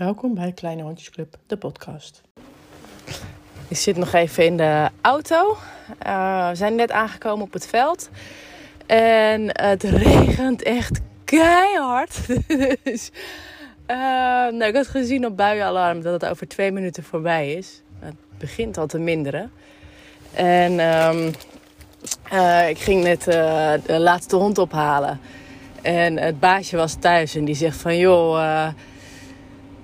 Welkom bij Kleine Hondjesclub, de podcast. Ik zit nog even in de auto. Uh, we zijn net aangekomen op het veld. En het regent echt keihard. dus, uh, nou, ik had gezien op buienalarm dat het over twee minuten voorbij is. Het begint al te minderen. En um, uh, ik ging net de laatste hond ophalen. En het baasje was thuis en die zegt van... joh,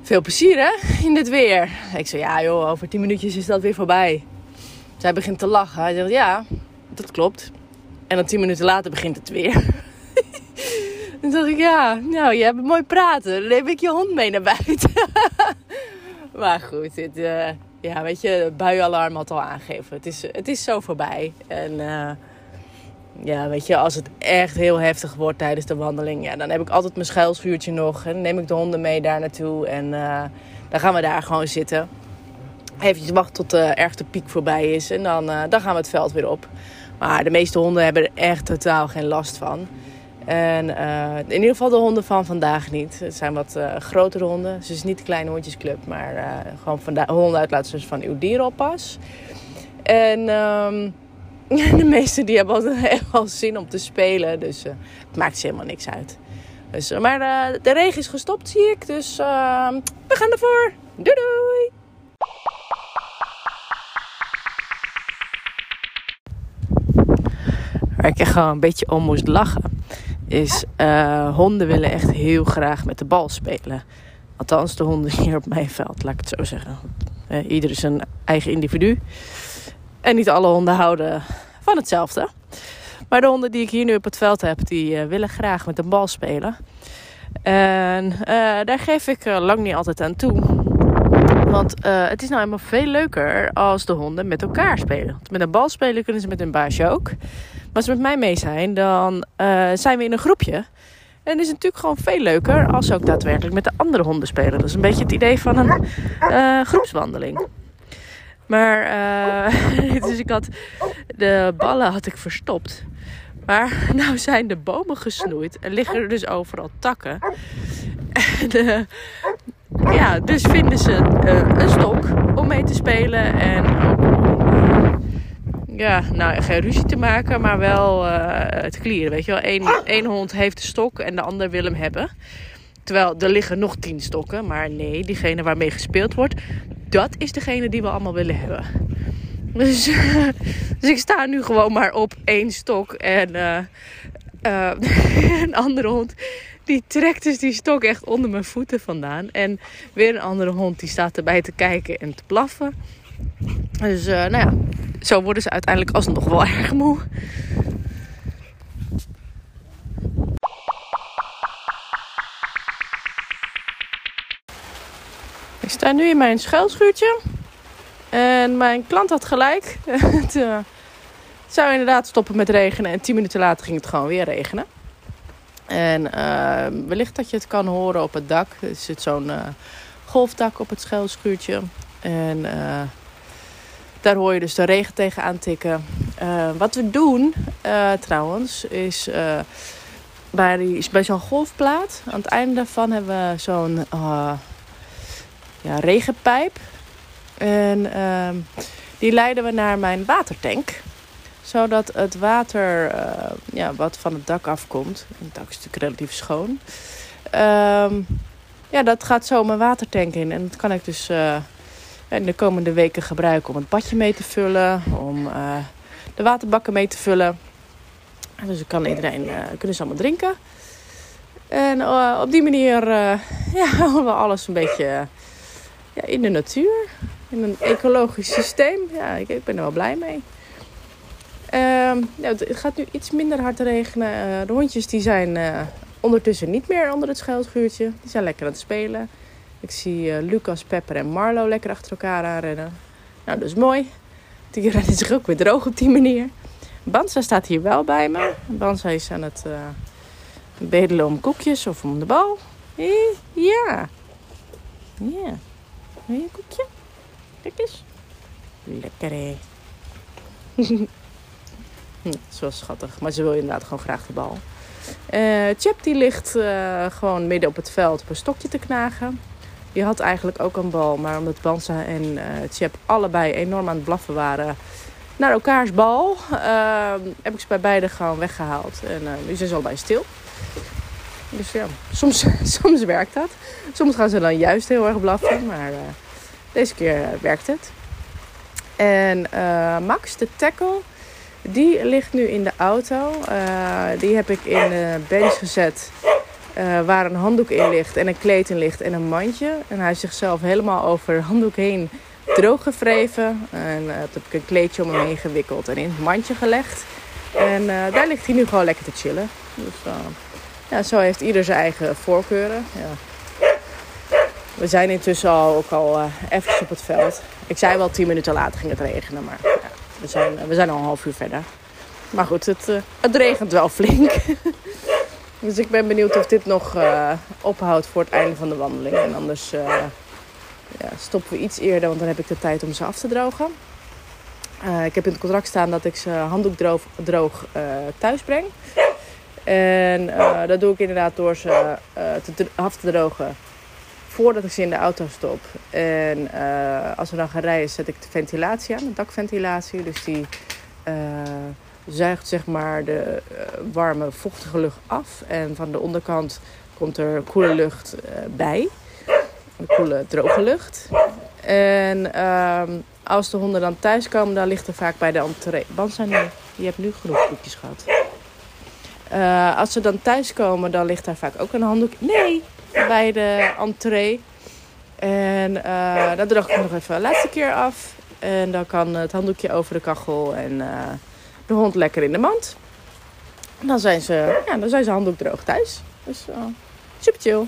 veel plezier hè, in dit weer. Ik zei, ja joh, over tien minuutjes is dat weer voorbij. Zij begint te lachen. Hij zegt, ja, dat klopt. En dan tien minuten later begint het weer. dan dacht ik, ja, nou, je hebt mooi praten. Dan neem ik je hond mee naar buiten. maar goed, dit, uh, ja, weet je, buienalarm had al aangegeven. Het is, het is zo voorbij. En... Uh, ja, weet je, als het echt heel heftig wordt tijdens de wandeling, ja, dan heb ik altijd mijn schuilschuurtje nog. En neem ik de honden mee daar naartoe en uh, dan gaan we daar gewoon zitten. Even wachten tot de ergste piek voorbij is en dan, uh, dan gaan we het veld weer op. Maar de meeste honden hebben er echt totaal geen last van. En uh, in ieder geval de honden van vandaag niet. Het zijn wat grotere honden. Dus het is niet de kleine hondjesclub, maar gewoon van hondenuitlaters van uw dierenoppas. En... Um, de meesten die hebben altijd veel zin om te spelen. Dus uh, het maakt ze helemaal niks uit. Dus, uh, maar uh, de regen is gestopt, zie ik. Dus we gaan ervoor. Doei doei! Waar ik echt gewoon een beetje om moest lachen. Is honden willen echt heel graag met de bal spelen. Althans, de honden hier op mijn veld, laat ik het zo zeggen. ieder is een eigen individu. En niet alle honden houden van hetzelfde. Maar de honden die ik hier nu op het veld heb, die uh, willen graag met een bal spelen. En uh, daar geef ik uh, lang niet altijd aan toe. Want het is nou helemaal veel leuker als de honden met elkaar spelen. Met een bal spelen kunnen ze met hun baasje ook. Maar als ze met mij mee zijn, dan zijn we in een groepje. En het is natuurlijk gewoon veel leuker als ze ook daadwerkelijk met de andere honden spelen. Dat is een beetje het idee van een groepswandeling. Maar, uh, dus ik had de ballen had ik verstopt. Maar nou zijn de bomen gesnoeid en liggen er dus overal takken. En, ja, dus vinden ze uh, een stok om mee te spelen en ja, nou geen ruzie te maken, maar wel uh, te klieren. Weet je wel, Eén, één hond heeft de stok en de ander wil hem hebben. Terwijl er liggen nog tien stokken. Maar nee, diegene waarmee gespeeld wordt, dat is degene die we allemaal willen hebben. Dus, dus ik sta nu gewoon maar op één stok. En uh, uh, een andere hond die trekt dus die stok echt onder mijn voeten vandaan. En weer een andere hond die staat erbij te kijken en te blaffen. Dus nou ja, zo worden ze uiteindelijk alsnog wel erg moe. Ik sta nu in mijn schuilschuurtje. En mijn klant had gelijk. het, uh, zou inderdaad stoppen met regenen. En tien minuten later ging het gewoon weer regenen. En uh, wellicht dat je het kan horen op het dak. Er zit zo'n uh, golfdak op het schuilschuurtje. En daar hoor je dus de regen tegen aantikken. wat we doen trouwens is... bij, die, bij zo'n golfplaat, aan het einde daarvan hebben we zo'n ja, regenpijp. En uh, die leiden we naar mijn watertank. Zodat het water uh, ja, wat van het dak afkomt. Het dak is natuurlijk relatief schoon. Uh, ja, dat gaat zo mijn watertank in. En dat kan ik dus uh, in de komende weken gebruiken om het badje mee te vullen. Om uh, de waterbakken mee te vullen. Dus kan iedereen, kunnen ze allemaal drinken. En op die manier ja, houden we alles een beetje ja, in de natuur. In een ecologisch systeem. Ja, ik, ik ben er wel blij mee. Ja, het gaat nu iets minder hard regenen. Uh, de hondjes die zijn uh, ondertussen niet meer onder het schuilschuurtje. Die zijn lekker aan het spelen. Ik zie uh, Lucas, Pepper en Marlo lekker achter elkaar aanrennen. Nou, dat is mooi. Die rennen zich ook weer droog op die manier. Bansa staat hier wel bij me. Bansa is aan het bedelen om koekjes of om de bal. Ja. Ja. Wil een koekje? Kijk eens. Lekker hé. hm, wel schattig. Maar ze wil inderdaad gewoon graag de bal. Uh, Chip die ligt uh, gewoon midden op het veld op een stokje te knagen. Die had eigenlijk ook een bal. Maar omdat Bansa en uh, Chip allebei enorm aan het blaffen waren naar elkaars bal, heb ik ze bij beide gewoon weggehaald. En nu zijn ze allebei stil. Dus ja, soms, soms werkt dat. Soms gaan ze dan juist heel erg blaffen. Maar uh, deze keer werkt het. En Max, de tackle, die ligt nu in de auto. die heb ik in de bench gezet. Waar een handdoek in ligt en een kleed in ligt en een mandje. En hij heeft zichzelf helemaal over de handdoek heen droog gevreven. En uh, heb ik een kleedje om hem heen gewikkeld en in het mandje gelegd. En daar ligt hij nu gewoon lekker te chillen. Dus ja, zo heeft ieder zijn eigen voorkeuren. Ja. We zijn intussen al, ook al even op het veld. Ik zei wel tien minuten later ging het regenen, maar ja, we, zijn, we zijn al een half uur verder. Maar goed, het, het regent wel flink. Dus ik ben benieuwd of dit nog ophoudt voor het einde van de wandeling. En anders ja, stoppen we iets eerder, want dan heb ik de tijd om ze af te drogen. Ik heb in het contract staan dat ik ze handdoek droog, droog thuis breng. En dat doe ik inderdaad door ze te, af te drogen voordat ik ze in de auto stop. En als we dan gaan rijden, zet ik de ventilatie aan, de dakventilatie. Dus die zuigt zeg maar de warme, vochtige lucht af. En van de onderkant komt er koele lucht bij. Koele, droge lucht. En um, als de honden dan thuiskomen, dan ligt er vaak bij de entree... Bansa, nee, je hebt nu genoeg koekjes gehad. Uh, als ze dan thuiskomen, dan ligt daar vaak ook een handdoek. Nee, bij de entree. En uh, dan droog ik nog even de laatste keer af. En dan kan het handdoekje over de kachel en... Uh, de hond lekker in de mand. Dan zijn ze, ja, dan zijn ze handdoek droog thuis. Dus super chill.